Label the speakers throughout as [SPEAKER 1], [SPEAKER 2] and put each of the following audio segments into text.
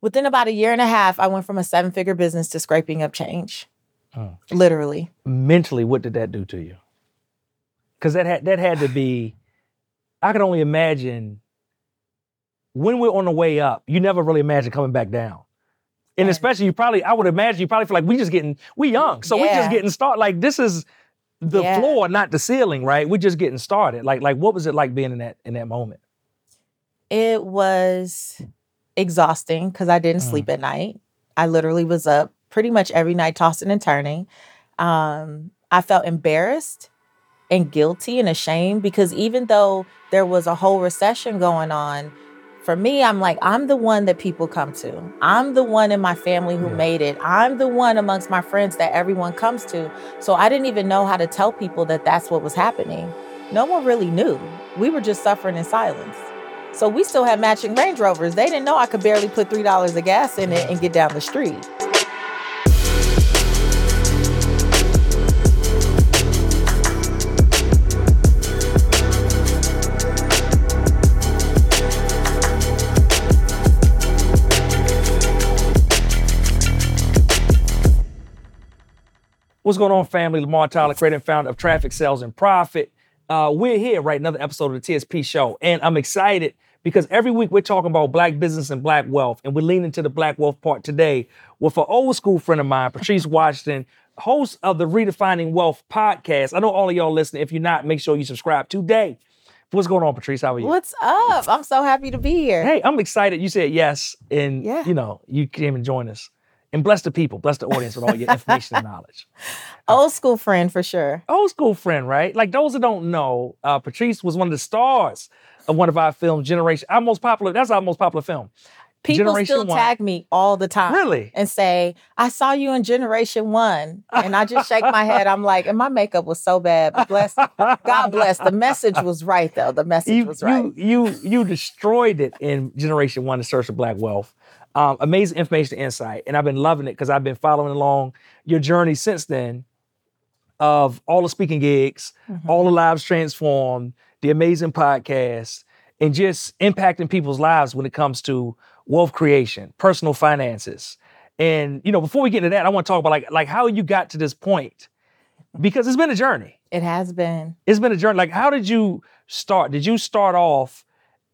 [SPEAKER 1] Within about a year and a half, I went from a seven figure business to scraping up change.
[SPEAKER 2] Mm.
[SPEAKER 1] Literally.
[SPEAKER 2] Mentally, what did that do to you? Because that had that had to be. I could only imagine when we're on the way up. You never really imagine coming back down. And
[SPEAKER 1] Right.
[SPEAKER 2] especially you probably, I would imagine you probably feel like we just getting, we young. So we just getting started. Like this is the
[SPEAKER 1] Yeah.
[SPEAKER 2] floor, not the ceiling, right? We're just getting started. Like, like what was it like being in that in that moment?
[SPEAKER 1] It was exhausting because I didn't
[SPEAKER 2] Mm.
[SPEAKER 1] sleep at night. I literally was up pretty much every night, tossing and turning. Um, I felt embarrassed and guilty and ashamed because even though there was a whole recession going on, for me, I'm like, I'm the one that people come to. I'm the one in my family who
[SPEAKER 2] Yeah.
[SPEAKER 1] made it. I'm the one amongst my friends that everyone comes to. So I didn't even know how to tell people that that's what was happening. No one really knew. We were just suffering in silence. So we still had matching Range Rovers. They didn't know I could barely put $3 of gas in it and get down the street.
[SPEAKER 2] What's going on, family? Lamar Tyler, creator and founder of Traffic Sales and Profit. Uh, we're here, right? Another episode of the TSP show. And I'm excited because every week we're talking about black business and black wealth. And we're leaning to the black wealth part today with an old school friend of mine, Patrice Washington, host of the Redefining Wealth podcast. I know all of y'all listening. If you're not, make sure you subscribe today. What's going on, Patrice? How are you?
[SPEAKER 1] What's up? I'm so happy to be here.
[SPEAKER 2] Hey, I'm excited. You said yes, and
[SPEAKER 1] Yeah.
[SPEAKER 2] you know you came and joined us, and bless the people, bless the audience with all your information and knowledge.
[SPEAKER 1] Old school friend for sure.
[SPEAKER 2] Old school friend, right? Like those that don't know, uh, Patrice was one of the stars one of our films, Generation. Our most popular. That's our most popular film.
[SPEAKER 1] People
[SPEAKER 2] Generation
[SPEAKER 1] still
[SPEAKER 2] One.
[SPEAKER 1] tag me all the time.
[SPEAKER 2] Really?
[SPEAKER 1] And say, I saw you in Generation One. And I just shake my head. I'm like, and my makeup was so bad. But bless, God bless. The message was right, though. The message
[SPEAKER 2] you,
[SPEAKER 1] was right.
[SPEAKER 2] you you you destroyed it in Generation One, the search of Black wealth. Um, amazing information, and insight, and I've been loving it because I've been following along your journey since then. Of all the speaking gigs,
[SPEAKER 1] Mhm.
[SPEAKER 2] all the lives transformed, the amazing podcast, and just impacting people's lives when it comes to wealth creation, personal finances. And you know, before we get into that, I want to talk about like like how you got to this point because it's been a journey
[SPEAKER 1] It has been.
[SPEAKER 2] it's been a journey. Like, how did you start? Did you start off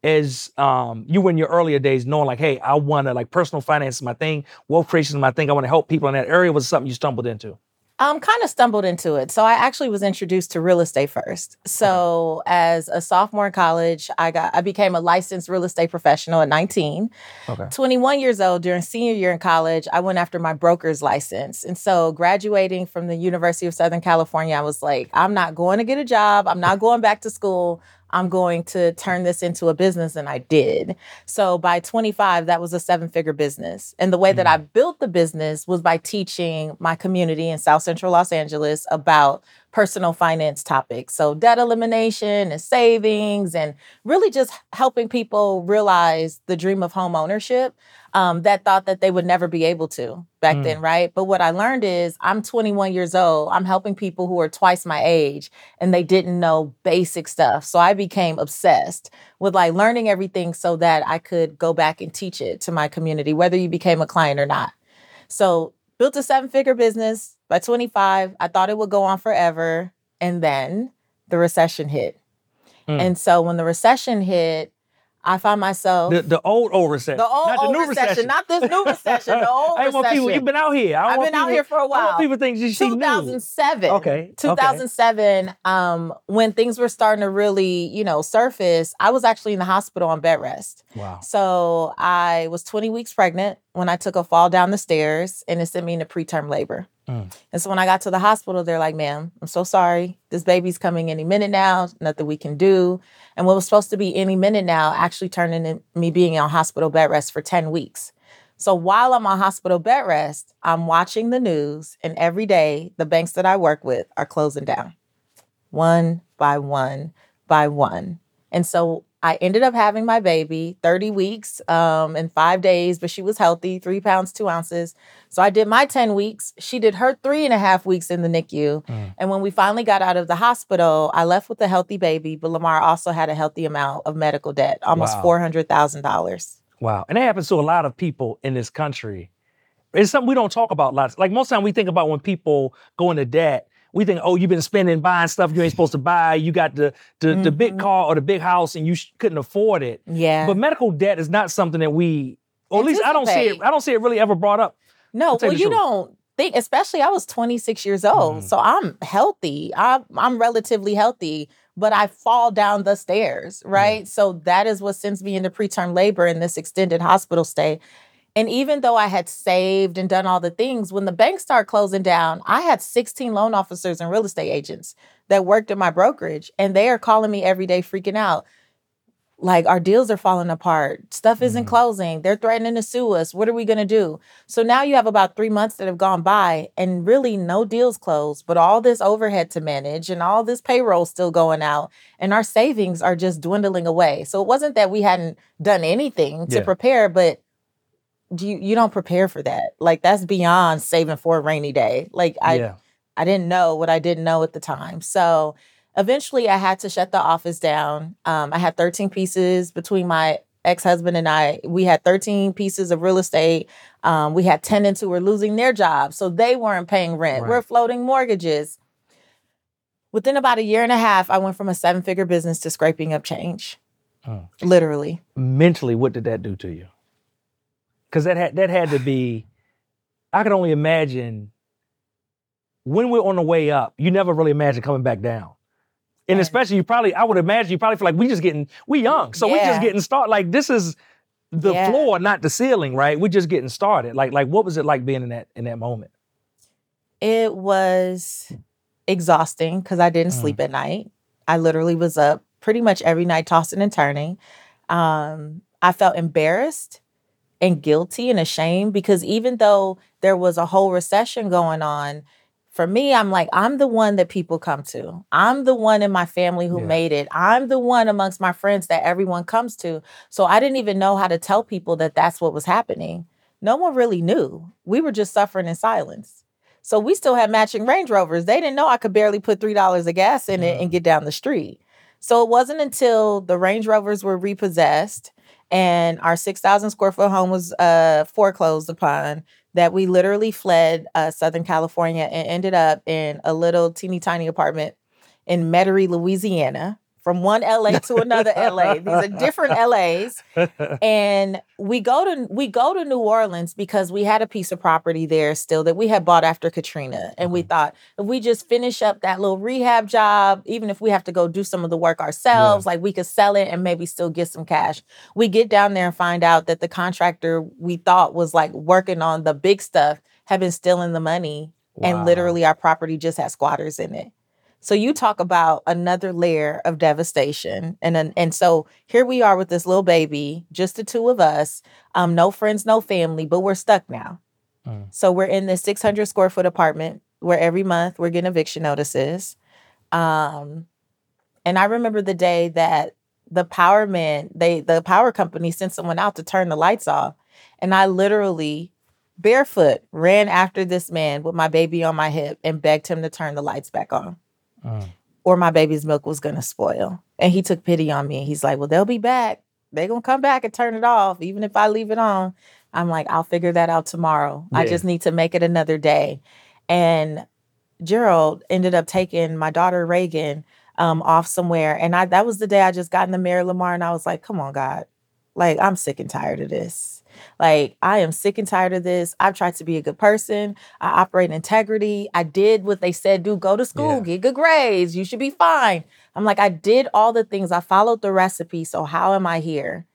[SPEAKER 2] as um, you were in your earlier days, knowing like, hey, I want to like personal finance is my thing, wealth creation is my thing. I want to help people in that area. Was something you stumbled into?
[SPEAKER 1] Um, kind of stumbled into it. So I actually was introduced to real estate first. So as a sophomore in college, I got I became a licensed real estate professional at 19.
[SPEAKER 2] Okay.
[SPEAKER 1] 21 years old during senior year in college, I went after my broker's license. And so graduating from the University of Southern California, I was like, I'm not going to get a job. I'm not going back to school. I'm going to turn this into a business. And I did. So by 25, that was a seven figure business. And the way that I mm-hmm. built the business was by teaching my community in South Central Los Angeles about personal finance topics. So debt elimination and savings, and really just helping people realize the dream of home ownership um, that thought that they would never be able to back
[SPEAKER 2] Mm.
[SPEAKER 1] then, right? But what I learned is I'm 21 years old. I'm helping people who are twice my age and they didn't know basic stuff. So I became obsessed with like learning everything so that I could go back and teach it to my community, whether you became a client or not. So built a seven figure business by 25. I thought it would go on forever. And then the recession hit.
[SPEAKER 2] Mm.
[SPEAKER 1] And so when the recession hit, I find myself
[SPEAKER 2] The the old old recession,
[SPEAKER 1] the old,
[SPEAKER 2] not the
[SPEAKER 1] old
[SPEAKER 2] new
[SPEAKER 1] recession, not this new recession, the old
[SPEAKER 2] I want
[SPEAKER 1] recession.
[SPEAKER 2] people. You've been out here. I don't
[SPEAKER 1] I've
[SPEAKER 2] want
[SPEAKER 1] been out here for a while.
[SPEAKER 2] people think new.
[SPEAKER 1] 2007.
[SPEAKER 2] Okay, okay.
[SPEAKER 1] 2007, um, when things were starting to really, you know, surface, I was actually in the hospital on bed rest.
[SPEAKER 2] Wow.
[SPEAKER 1] So I was 20 weeks pregnant when I took a fall down the stairs and it sent me into preterm labor.
[SPEAKER 2] Mm.
[SPEAKER 1] And so when I got to the hospital, they're like, ma'am, I'm so sorry. This baby's coming any minute now. Nothing we can do. And what was supposed to be any minute now actually turned into me being on hospital bed rest for 10 weeks. So while I'm on hospital bed rest, I'm watching the news, and every day the banks that I work with are closing down one by one by one. And so I ended up having my baby 30 weeks um, in five days, but she was healthy, three pounds, two ounces. So I did my 10 weeks. She did her three and a half weeks in the NICU.
[SPEAKER 2] Mm.
[SPEAKER 1] And when we finally got out of the hospital, I left with a healthy baby, but Lamar also had a healthy amount of medical debt, almost
[SPEAKER 2] Wow.
[SPEAKER 1] $400,000.
[SPEAKER 2] Wow. And that happens to a lot of people in this country. It's something we don't talk about lots. Like most time we think about when people go into debt, we think, oh, you've been spending, buying stuff you ain't supposed to buy. You got the the, mm-hmm. the big car or the big house and you sh- couldn't afford it.
[SPEAKER 1] Yeah.
[SPEAKER 2] But medical debt is not something that we, or at least I don't see it, I don't see it really ever brought up.
[SPEAKER 1] No, well, you don't think, especially I was 26 years old. Mm. So I'm healthy. I'm, I'm relatively healthy but I fall down the stairs, right? So that is what sends me into preterm labor in this extended hospital stay. And even though I had saved and done all the things, when the banks start closing down, I had 16 loan officers and real estate agents that worked at my brokerage, and they are calling me every day freaking out. Like our deals are falling apart. Stuff isn't mm-hmm. closing. They're threatening to sue us. What are we going to do? So now you have about three months that have gone by and really no deals closed but all this overhead to manage and all this payroll still going out and our savings are just dwindling away. So it wasn't that we hadn't done anything to yeah. prepare but you you don't prepare for that like that's beyond saving for a rainy day like i yeah. i didn't know what i didn't know at the time so eventually I had to shut the office down. Um, I had 13 pieces between my ex-husband and I. We had 13 pieces of real estate. Um, we had tenants who were losing their jobs, so they weren't paying rent. Right. We're floating mortgages. Within about a year and a half, I went from a seven-figure business to scraping up change. Oh. Literally.
[SPEAKER 2] Mentally, what did that do to you? Because that had that had to be. I could only imagine when we're on the way up. You never really imagine coming back down and especially you probably I would imagine you probably feel like we just getting we young, so yeah. we just getting started. Like this is the yeah. floor, not the ceiling, right? We're just getting started. Like like what was it like being in that in that moment?
[SPEAKER 1] It was exhausting because I didn't mm. sleep at night. I literally was up pretty much every night tossing and turning. Um, I felt embarrassed and guilty and ashamed because even though there was a whole recession going on, for me, I'm like, I'm the one that people come to. I'm the one in my family who yeah. made it. I'm the one amongst my friends that everyone comes to. So I didn't even know how to tell people that that's what was happening. No one really knew. We were just suffering in silence. So we still had matching Range Rovers. They didn't know I could barely put $3 of gas in it and get down the street. So it wasn't until the Range Rovers were repossessed and our 6,000 square foot home was uh, foreclosed upon that we literally fled uh, Southern California and ended up in a little teeny tiny apartment in Metairie, Louisiana from one LA to another LA. These are different LAs. And we go to we go to New Orleans because we had a piece of property there still that we had bought after Katrina. And we mm-hmm. thought if we just finish up that little rehab job, even if we have to go do some of the work ourselves, yeah. like we could sell it and maybe still get some cash. We get down there and find out that the contractor we thought was like working on the big stuff had been stealing the money. Wow. And literally our property just had squatters in it. So you talk about another layer of devastation, and and so here we are with this little baby, just the two of us, um, no friends, no family, but we're stuck now. Mm. So we're in this 600 square foot apartment where every month we're getting eviction notices. Um, and I remember the day that the power man, they the power company sent someone out to turn the lights off, and I literally barefoot ran after this man with my baby on my hip and begged him to turn the lights back on mm. or my baby's milk was going to spoil. And he took pity on me. And he's like, well, they'll be back. They're going to come back and turn it off, even if I leave it on. I'm like, I'll figure that out tomorrow. Yeah. I just need to make it another day. And Gerald ended up taking my daughter Reagan um, off somewhere. And I that was the day I just got in the Mary Lamar and I was like, come on, God. Like, I'm sick and tired of this. Like, I am sick and tired of this. I've tried to be a good person. I operate integrity. I did what they said do go to school, yeah. get good grades. You should be fine. I'm like, I did all the things. I followed the recipe. So, how am I here?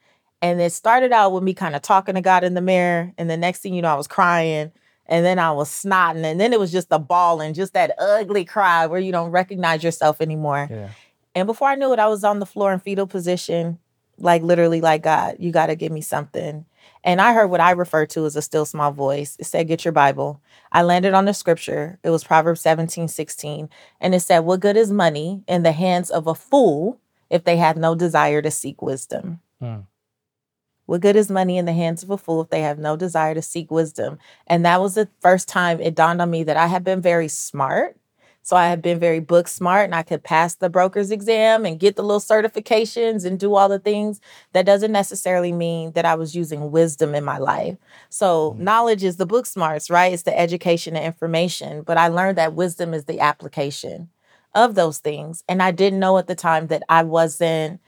[SPEAKER 1] And it started out with me kind of talking to God in the mirror. And the next thing you know, I was crying. And then I was snotting. And then it was just a bawling, just that ugly cry where you don't recognize yourself anymore. Yeah. And before I knew it, I was on the floor in fetal position, like literally, like, God, you got to give me something. And I heard what I refer to as a still small voice. It said, Get your Bible. I landed on the scripture. It was Proverbs 17, 16. And it said, What good is money in the hands of a fool if they have no desire to seek wisdom? Hmm. What good is money in the hands of a fool if they have no desire to seek wisdom? And that was the first time it dawned on me that I had been very smart, So I have been very book smart and I could pass the broker's exam and get the little certifications and do all the things. That doesn't necessarily mean that I was using wisdom in my life. So mm-hmm. knowledge is the book smarts, right? It's the education and information. But I learned that wisdom is the application of those things. And I didn't know at the time that I wasn't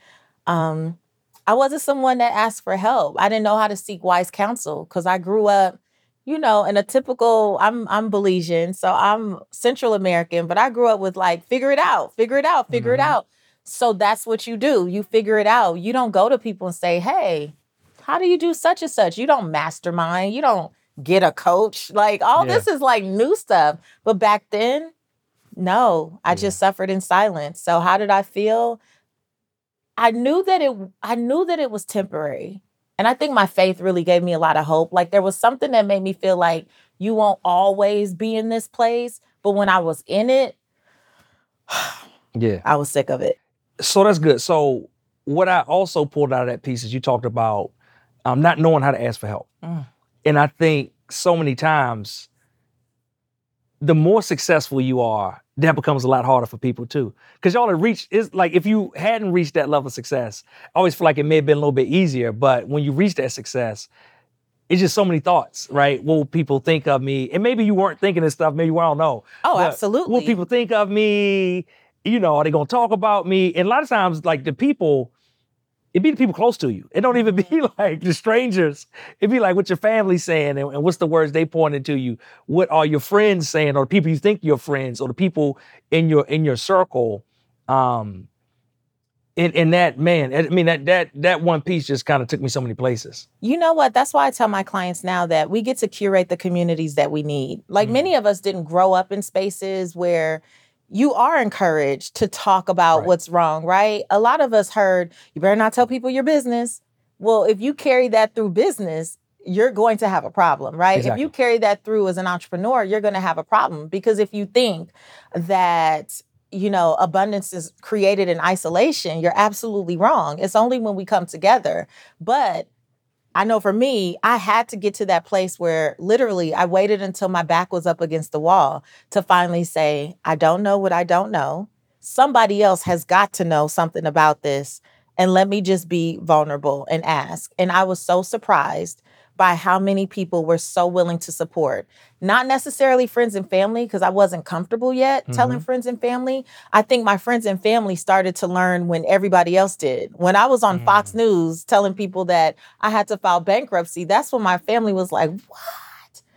[SPEAKER 1] um I wasn't someone that asked for help. I didn't know how to seek wise counsel because I grew up you know, in a typical, I'm I'm Belizean, so I'm Central American, but I grew up with like figure it out, figure it out, figure mm-hmm. it out. So that's what you do. You figure it out. You don't go to people and say, "Hey, how do you do such and such?" You don't mastermind. You don't get a coach. Like all yeah. this is like new stuff. But back then, no, I yeah. just suffered in silence. So how did I feel? I knew that it I knew that it was temporary. And I think my faith really gave me a lot of hope. Like there was something that made me feel like you won't always be in this place. But when I was in it,
[SPEAKER 2] yeah,
[SPEAKER 1] I was sick of it.
[SPEAKER 2] So that's good. So what I also pulled out of that piece is you talked about um, not knowing how to ask for help. Mm. And I think so many times, the more successful you are, that becomes a lot harder for people too. Because y'all have reached is like if you hadn't reached that level of success, I always feel like it may have been a little bit easier. But when you reach that success, it's just so many thoughts, right? What will people think of me? And maybe you weren't thinking this stuff, maybe you don't know.
[SPEAKER 1] Oh, absolutely.
[SPEAKER 2] What people think of me? You know, are they gonna talk about me? And a lot of times, like the people It'd be the people close to you. It don't even be like the strangers. It'd be like what your family's saying and, and what's the words they pointed to you. What are your friends saying, or the people you think your friends, or the people in your in your circle. Um, in, in that man, I mean that that that one piece just kind of took me so many places.
[SPEAKER 1] You know what? That's why I tell my clients now that we get to curate the communities that we need. Like mm many of us didn't grow up in spaces where you are encouraged to talk about right. what's wrong, right? A lot of us heard, you better not tell people your business. Well, if you carry that through business, you're going to have a problem, right? Exactly. If you carry that through as an entrepreneur, you're going to have a problem because if you think that you know, abundance is created in isolation, you're absolutely wrong. It's only when we come together. But I know for me, I had to get to that place where literally I waited until my back was up against the wall to finally say, I don't know what I don't know. Somebody else has got to know something about this. And let me just be vulnerable and ask. And I was so surprised by how many people were so willing to support. Not necessarily friends and family, because I wasn't comfortable yet mm-hmm. telling friends and family. I think my friends and family started to learn when everybody else did. When I was on mm-hmm. Fox mm. News telling people that I had to file bankruptcy, that's when my family was like, what?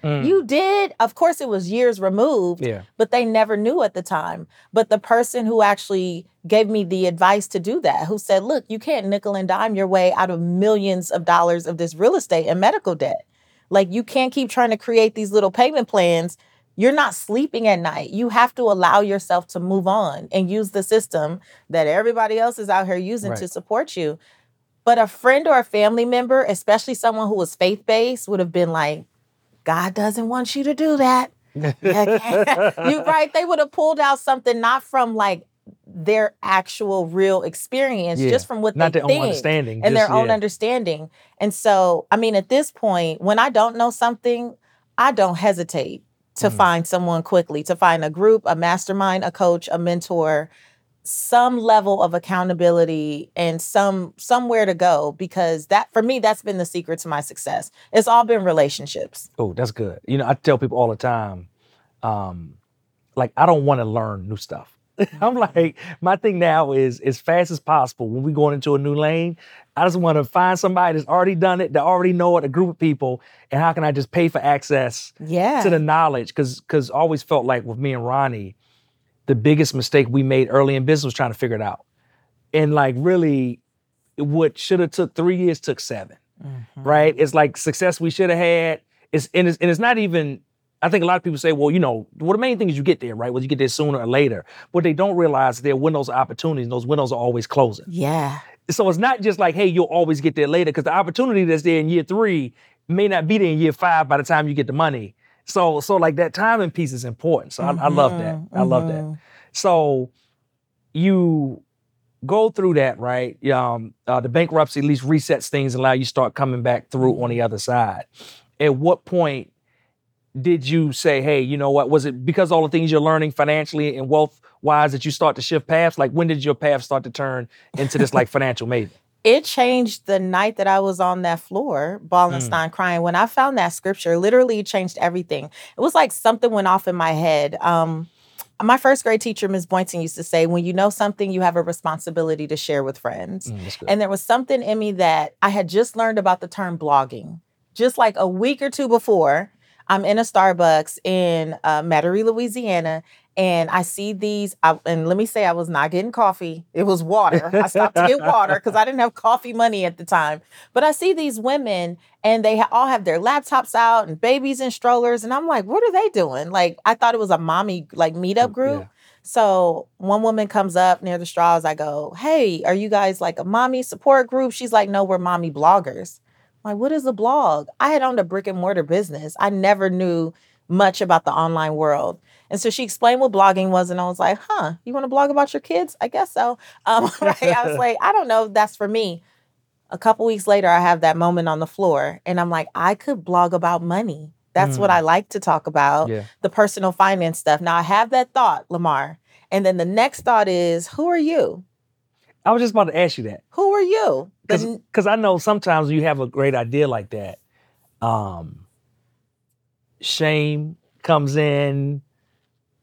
[SPEAKER 1] Mm. You did. Of course, it was years removed, yeah. but they never knew at the time. But the person who actually gave me the advice to do that, who said, look, you can't nickel and dime your way out of millions of dollars of this real estate and medical debt. Like, you can't keep trying to create these little payment plans. You're not sleeping at night. You have to allow yourself to move on and use the system that everybody else is out here using right. to support you. But a friend or a family member, especially someone who was faith based, would have been like, God doesn't want you to do that. You're right. They would have pulled out something not from like their actual real experience, yeah. just from what
[SPEAKER 2] not
[SPEAKER 1] they
[SPEAKER 2] their
[SPEAKER 1] think
[SPEAKER 2] own understanding
[SPEAKER 1] and just, their own yeah. understanding. And so, I mean, at this point, when I don't know something, I don't hesitate to mm find someone quickly, to find a group, a mastermind, a coach, a mentor, some level of accountability and some somewhere to go because that for me that's been the secret to my success. It's all been relationships.
[SPEAKER 2] Oh that's good. You know i tell people all the time um like i don't want to learn new stuff. I'm like my thing now is as fast as possible when we going into a new lane i just want to find somebody that's already done it that already know it a group of people and how can i just pay for access
[SPEAKER 1] yeah.
[SPEAKER 2] to the knowledge? Because because always felt like with me and ronnie the biggest mistake we made early in business was trying to figure it out. And like really, what should have took three years took 7 mm-hmm. Right? It's like success we should have had. It's and, it's and it's not even. I think a lot of people say, well, you know, well, the main thing is you get there, right? Well, you get there sooner or later. What they don't realize is there are windows of opportunities, and those windows are always closing.
[SPEAKER 1] Yeah.
[SPEAKER 2] So it's not just like, hey, you'll always get there later, because the opportunity that's there in year three may not be there in year five by the time you get the money. So so like that timing piece is important. So mm-hmm. I, I, love that. Mm-hmm. I love that. Mm-hmm. So you go through that, right? Um, uh, the bankruptcy at least resets things and allow you start coming back through on the other side. At what point did you say, hey, you know what? Was it because all the things you're learning financially and wealth wise that you start to shift paths? Like when did your path start to turn into this like financial maven?
[SPEAKER 1] It changed the night that I was on that floor, Ballenstein, mm. crying. When I found that scripture, literally changed everything. It was like something went off in my head. Um, my first grade teacher, Ms. Boynton, used to say, when you know something, you have a responsibility to share with friends. Mm, and there was something in me that I had just learned about the term blogging. Just like a week or two before, I'm in a Starbucks in uh, Metairie, Louisiana, and I see these. I, and let me say, I was not getting coffee; it was water. I stopped to get water because I didn't have coffee money at the time. But I see these women, and they ha- all have their laptops out and babies in strollers, and I'm like, what are they doing? Like, I thought it was a mommy like meetup mm, group. Yeah. So one woman comes up near the straws. I go, "Hey, are you guys like a mommy support group?" She's like, "No, we're mommy bloggers." like, what is a blog? I had owned a brick and mortar business. I never knew much about the online world. And so she explained what blogging was, and I was like, huh, you want to blog about your kids? I guess so. Um, right? I was like, I don't know, that's for me. A couple weeks later, I have that moment on the floor, and I'm like, I could blog about money. That's mm. what I like to talk about, yeah. the personal finance stuff. Now, I have that thought, Lamar. And then the next thought is, who are you?
[SPEAKER 2] I was just about to ask you that.
[SPEAKER 1] Who are you?
[SPEAKER 2] Because I know sometimes you have a great idea like that, um, shame comes in,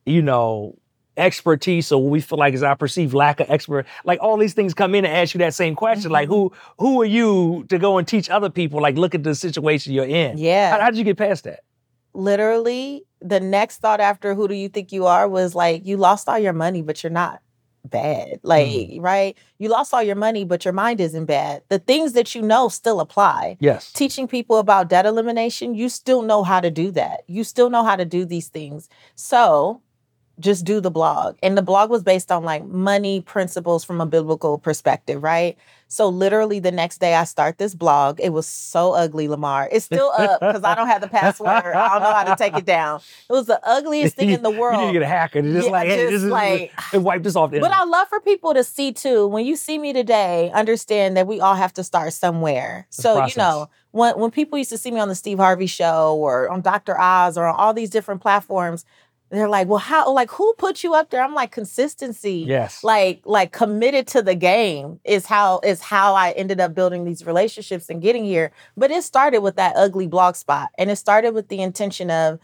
[SPEAKER 2] you know, expertise or we feel like is our perceived lack of expert like all these things come in and ask you that same question mm-hmm. like who who are you to go and teach other people like look at the situation you're in
[SPEAKER 1] yeah
[SPEAKER 2] how, how did you get past that
[SPEAKER 1] literally the next thought after who do you think you are was like you lost all your money but you're not bad. Like, mm. right? You lost all your money, but your mind isn't bad. The things that you know still apply.
[SPEAKER 2] Yes.
[SPEAKER 1] Teaching people about debt elimination, you still know how to do that. You still know how to do these things. So just do the blog. And the blog was based on like money principles from a biblical perspective, right? So literally the next day I start this blog. It was so ugly, Lamar. It's still up because I don't have the password. I don't know how to take it down. It was the ugliest thing in the world.
[SPEAKER 2] you need to get a hacker to just yeah, like, hey, just this like, is, wipe this off.
[SPEAKER 1] The but I love for people to see too. When you see me today, understand that we all have to start somewhere. so you know, when when people used to see me on the Steve Harvey show or on Dr. Oz or on all these different platforms, they're like, well, how like who put you up there? I'm like, consistency.
[SPEAKER 2] Yes.
[SPEAKER 1] Like, like committed to the game is how is how I ended up building these relationships and getting here. But it started with that ugly blog spot. And it started with the intention of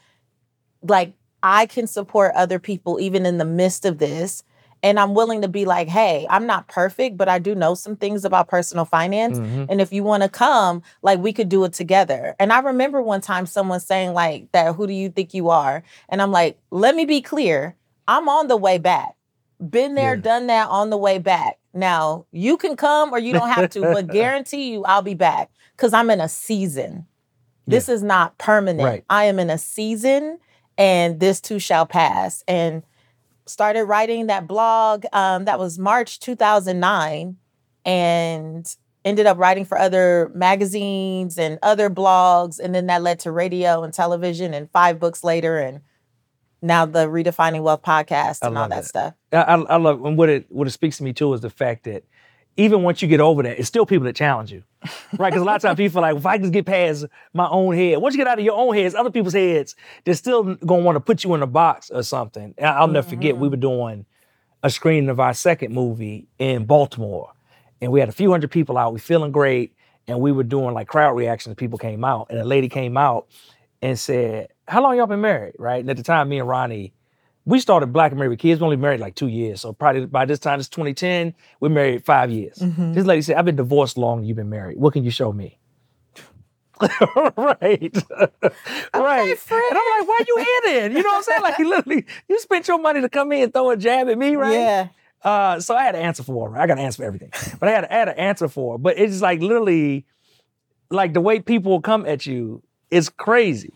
[SPEAKER 1] like, I can support other people even in the midst of this and I'm willing to be like, hey, I'm not perfect, but I do know some things about personal finance. Mm-hmm. And if you want to come, like we could do it together. And I remember one time someone saying like that, who do you think you are? And I'm like, let me be clear. I'm on the way back. Been there, yeah. done that on the way back. Now, you can come or you don't have to, but guarantee you I'll be back cuz I'm in a season. This yeah. is not permanent. Right. I am in a season and this too shall pass. And started writing that blog. Um, that was March 2009, and ended up writing for other magazines and other blogs, and then that led to radio and television, and five books later, and now the Redefining Wealth podcast and all that, that, stuff.
[SPEAKER 2] I, I love and what it what it speaks to me too is the fact that even once you get over that, it's still people that challenge you, right? Because a lot of times people are like, if I just get past my own head, once you get out of your own heads, other people's heads, they're still gonna want to put you in a box or something. I'll mm-hmm. never forget, we mm-hmm. were doing a screening of our second movie in Baltimore, and we had a few hundred people out. We feeling great, and we were doing like crowd reactions. People came out, and a lady came out and said, "How long y'all been married?" Right? And at the time, me and Ronnie we started Black and Married Kids. We only married like two years. So probably by this time, it's 2010, we're married five years. Mm-hmm. This lady said, I've been divorced long, you've been married. What can you show me? right. right. and I'm like, why are you here then? You know what I'm saying? Like, you literally, you spent your money to come in and throw a jab at me, right?
[SPEAKER 1] Yeah.
[SPEAKER 2] Uh, so I had to answer for her. I got to answer for everything. But I had, to, I had to answer for her. But it's like literally, like the way people come at you is crazy.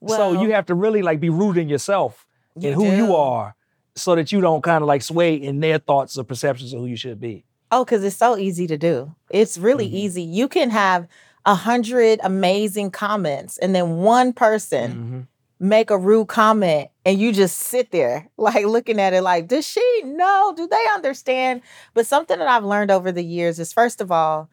[SPEAKER 2] Well, so you have to really like be rooting yourself you and who do. you are so that you don't kind of like sway in their thoughts or perceptions of who you should be.
[SPEAKER 1] Oh, because it's so easy to do. It's really mm-hmm. easy. You can have a hundred amazing comments and then one person mm-hmm. make a rude comment and you just sit there like looking at it like, does she know? Do they understand? But something that I've learned over the years is first of all,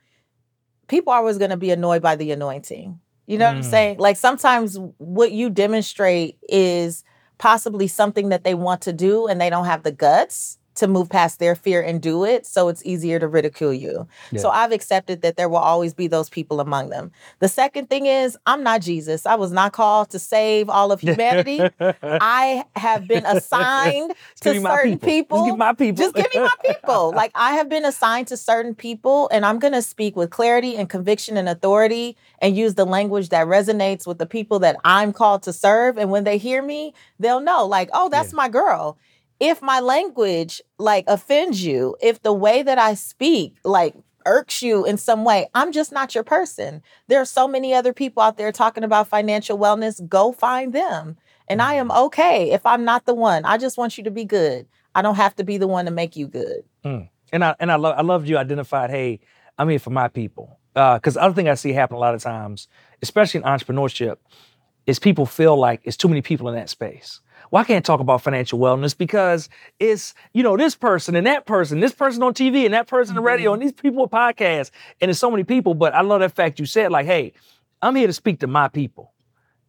[SPEAKER 1] people are always going to be annoyed by the anointing You know what I'm
[SPEAKER 2] Mm.
[SPEAKER 1] saying? Like sometimes what you demonstrate is possibly something that they want to do and they don't have the guts to move past their fear and do it. So it's easier to ridicule you.
[SPEAKER 2] Yeah.
[SPEAKER 1] So I've accepted that there will always be those people among them. The second thing is, I'm not Jesus. I was not called to save all of humanity. I have been assigned to certain
[SPEAKER 2] people. Just give me my people.
[SPEAKER 1] just give me my people. Like I have been assigned to certain people, and I'm going to speak with clarity and conviction and authority and use the language that resonates with the people that I'm called to serve. And when they hear me, they'll know, like, oh, that's
[SPEAKER 2] Yeah.
[SPEAKER 1] my girl. If my language like offends you, if the way that I speak like irks you in some way, I'm just not your person. There are so many other people out there talking about financial wellness. Go find them. And I am mm. okay if I'm not the one. I just want you to be good. I don't have to be the one to make you good. Mm.
[SPEAKER 2] and I and I love I loved you identified. Hey, I'm here for my people. Uh, because the other thing I see happen a lot of times, especially in entrepreneurship, is people feel like it's too many people in that space. Well, I can't talk about financial wellness because it's you know this person and that person, this person on TV and that person on radio, mm-hmm. and these people with podcasts, and there's so many people. But I love that fact you said like, hey, I'm here to speak to my people,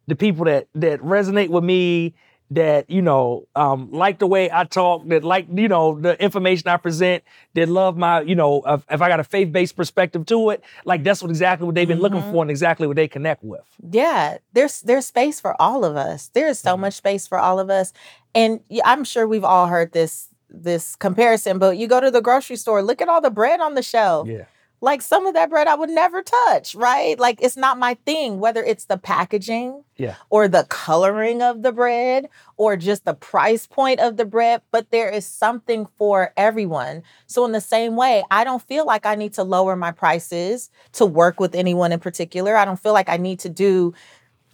[SPEAKER 2] the people that that resonate with me, that you know um, like the way I talk, that like you know the information I present, that love my you know if, if I got a faith based perspective to it, like that's what exactly what they've been looking
[SPEAKER 1] Mhm.
[SPEAKER 2] for and exactly what they connect with.
[SPEAKER 1] Yeah, there's there's space for all of us. There is so
[SPEAKER 2] Mhm.
[SPEAKER 1] much space for all of us. And I'm sure we've all heard this this comparison, but you go to the grocery store, look at all the bread on the shelf.
[SPEAKER 2] Yeah,
[SPEAKER 1] Like some of that bread I would never touch, right? Like it's not my thing, whether it's the packaging
[SPEAKER 2] Yeah.
[SPEAKER 1] or the coloring of the bread or just the price point of the bread, but there is something for everyone. So in the same way, I don't feel like I need to lower my prices to work with anyone in particular. I don't feel like I need to do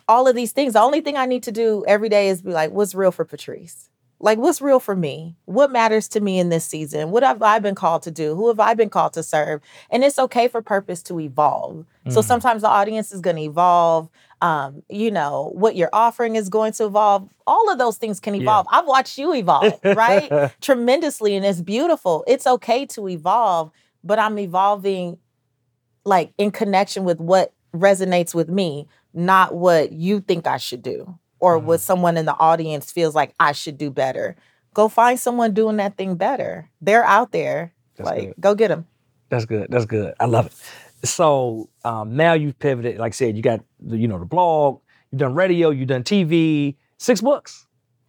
[SPEAKER 1] all of these things. The only thing I need to do every day is be like, what's real for Patrice? Like, what's real for me? What matters to me in this season? What have I been called to do? Who have I been called to serve? And it's okay for purpose to evolve. So
[SPEAKER 2] Mm.
[SPEAKER 1] sometimes the audience is going to evolve. Um, you know, what you're offering is going to evolve. All of those things can
[SPEAKER 2] Yeah.
[SPEAKER 1] evolve. I've watched you evolve, right? Tremendously. And it's beautiful. It's okay to evolve, but I'm evolving like in connection with what resonates with me, not what you think I should do or what someone in the audience feels like I should do better. Go find someone doing that thing better. They're out there.
[SPEAKER 2] That's
[SPEAKER 1] like,
[SPEAKER 2] good.
[SPEAKER 1] go get them.
[SPEAKER 2] That's good. That's good. I love it. So um, now you've pivoted. Like I said, you got the, you know the blog. You've done radio. You've done TV. Six books,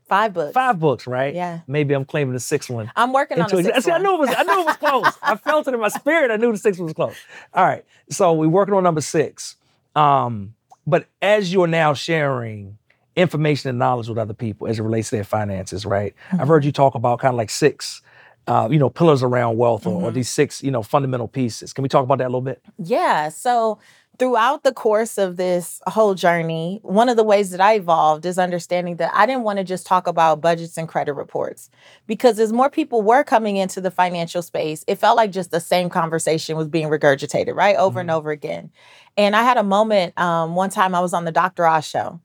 [SPEAKER 1] Five books.
[SPEAKER 2] five books, right?
[SPEAKER 1] Yeah.
[SPEAKER 2] Maybe I'm claiming the sixth one.
[SPEAKER 1] I'm working on
[SPEAKER 2] into
[SPEAKER 1] a
[SPEAKER 2] exa-
[SPEAKER 1] sixth
[SPEAKER 2] I knew it was. I knew it was close. I felt it in my spirit. I knew the sixth one was close. All right. So we're working on number six. Um, but as you're now sharing information and knowledge with other people as it relates to their finances, right? I've heard you talk about kind of like six, uh, you know, pillars around wealth or, or
[SPEAKER 1] Mhm.
[SPEAKER 2] these six, you know, fundamental pieces. Can we talk about that a little bit?
[SPEAKER 1] Yeah. So throughout the course of this whole journey, one of the ways that I evolved is understanding that I didn't want to just talk about budgets and credit reports because as more people were coming into the financial space, it felt like just the same conversation was being regurgitated, right? Over and over again. And I had a moment um, one time I was on the Dr. Oz show.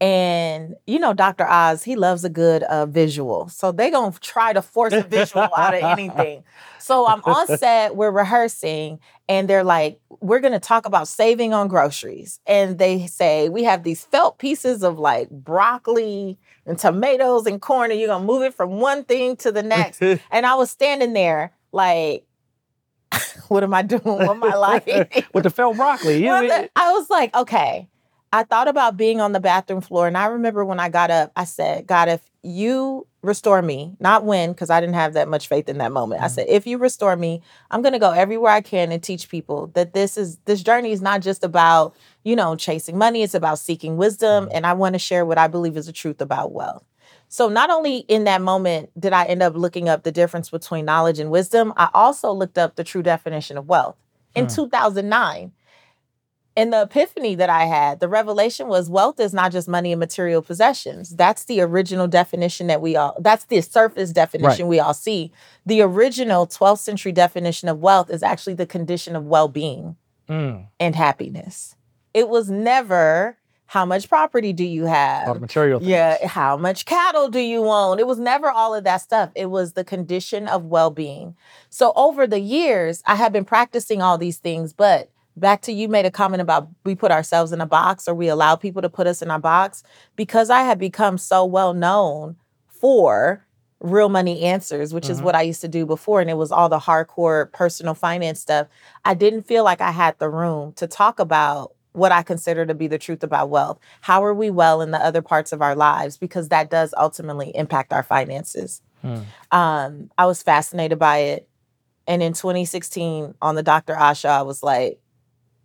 [SPEAKER 1] And you know, Dr. Oz, he loves a good uh, visual. So they're going to try to force a visual out of anything. So I'm on set, we're rehearsing, and they're like, we're going to talk about saving on groceries. And they say, we have these felt pieces of like broccoli and tomatoes and corn, and you're going to move it from one thing to the next. and I was standing there like, what am I doing with my life?
[SPEAKER 2] with the felt broccoli. You know,
[SPEAKER 1] I was like, okay. I thought about being on the bathroom floor, and I remember when I got up, I said, God, if you restore me, not when, because I didn't have that much faith in that moment. I
[SPEAKER 2] Mhm.
[SPEAKER 1] said, if you restore me, I'm gonna go everywhere I can and teach people that this is this journey is not just about, you know, chasing money, it's about seeking wisdom.
[SPEAKER 2] Mhm.
[SPEAKER 1] And I want to share what I believe is the truth about wealth. So not only in that moment did I end up looking up the difference between knowledge and wisdom, I also looked up the true definition of wealth in
[SPEAKER 2] Hmm.
[SPEAKER 1] 2009. And the epiphany that I had, the revelation was wealth is not just money and material possessions. That's the original definition that we all, that's the surface definition we all see. The original 12th century definition of wealth is actually the condition of well being
[SPEAKER 2] mm,
[SPEAKER 1] and happiness. It was never how much property do you have?
[SPEAKER 2] all the material things.
[SPEAKER 1] Yeah, how much cattle do you own? It was never all of that stuff. It was the condition of well being. So over the years, I have been practicing all these things, but back to you made a comment about we put ourselves in a box or we allow people to put us in a box because I had become so well known for real money answers, which is
[SPEAKER 2] Mhm.
[SPEAKER 1] what I used to do before. And it was all the hardcore personal finance stuff. I didn't feel like I had the room to talk about what I consider to be the truth about wealth. How are we well in the other parts of our lives? Because that does ultimately impact our finances.
[SPEAKER 2] Hmm.
[SPEAKER 1] Um, I was fascinated by it. And in 2016, on the Dr. Oz show, I was like,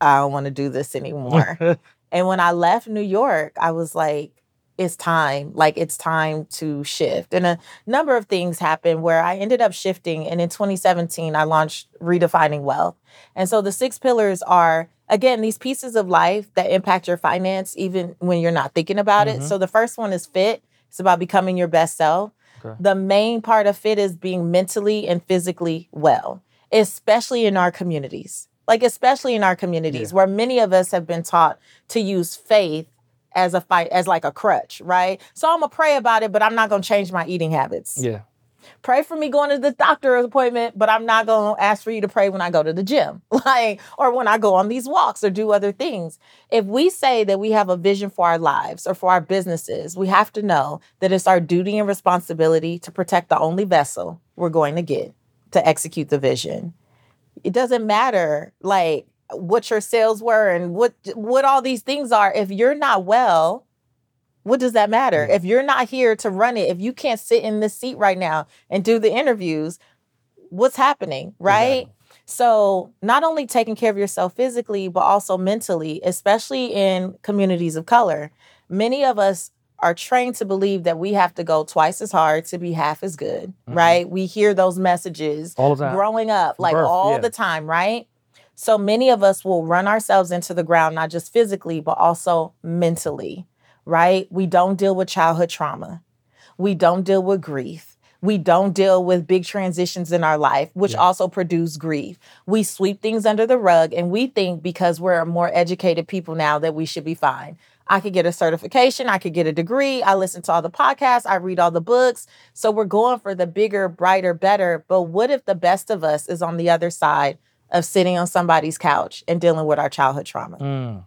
[SPEAKER 1] I don't want to do this anymore. And when I left New York, I was like, it's time. Like, it's time to shift. And a number of things happened where I ended up shifting. And in 2017, I launched Redefining Wealth. And so the six pillars are, again, these pieces of life that impact your finance, even when you're not thinking about it.
[SPEAKER 2] Mhm.
[SPEAKER 1] So the first one is fit, it's about becoming your best self.
[SPEAKER 2] Okay.
[SPEAKER 1] The main part of fit is being mentally and physically well, especially in our communities like especially in our communities where many of us have been taught to use faith as a fight as like a crutch right? So i'm gonna pray about it but i'm not gonna change my eating habits.
[SPEAKER 2] Yeah.
[SPEAKER 1] pray for me going to the doctor appointment but i'm not gonna ask for you to pray when i go to the gym like or when i go on these walks or do other things. If we say that we have a vision for our lives or for our businesses we have to know that it's our duty and responsibility to protect the only vessel we're going to get to execute the vision it doesn't matter like what your sales were and what what all these things are if you're not well what does that matter
[SPEAKER 2] Yeah.
[SPEAKER 1] if you're not here to run it if you can't sit in this seat right now and do the interviews what's happening right
[SPEAKER 2] Exactly.
[SPEAKER 1] so not only taking care of yourself physically but also mentally especially in communities of color many of us are trained to believe that we have to go twice as hard to be half as good
[SPEAKER 2] Mhm.
[SPEAKER 1] right we hear those messages
[SPEAKER 2] All the
[SPEAKER 1] growing up, like
[SPEAKER 2] Birth,
[SPEAKER 1] all
[SPEAKER 2] yeah.
[SPEAKER 1] the time, right? So many of us will run ourselves into the ground, not just physically, but also mentally, right? We don't deal with childhood trauma. We don't deal with grief. We don't deal with big transitions in our life, which
[SPEAKER 2] Yeah.
[SPEAKER 1] also produce grief. We sweep things under the rug and we think because we're more educated people now that we should be fine. I could get a certification, I could get a degree, I listen to all the podcasts, I read all the books. So we're going for the bigger, brighter, better. But what if the best of us is on the other side of sitting on somebody's couch and dealing with our childhood trauma?
[SPEAKER 2] Mm.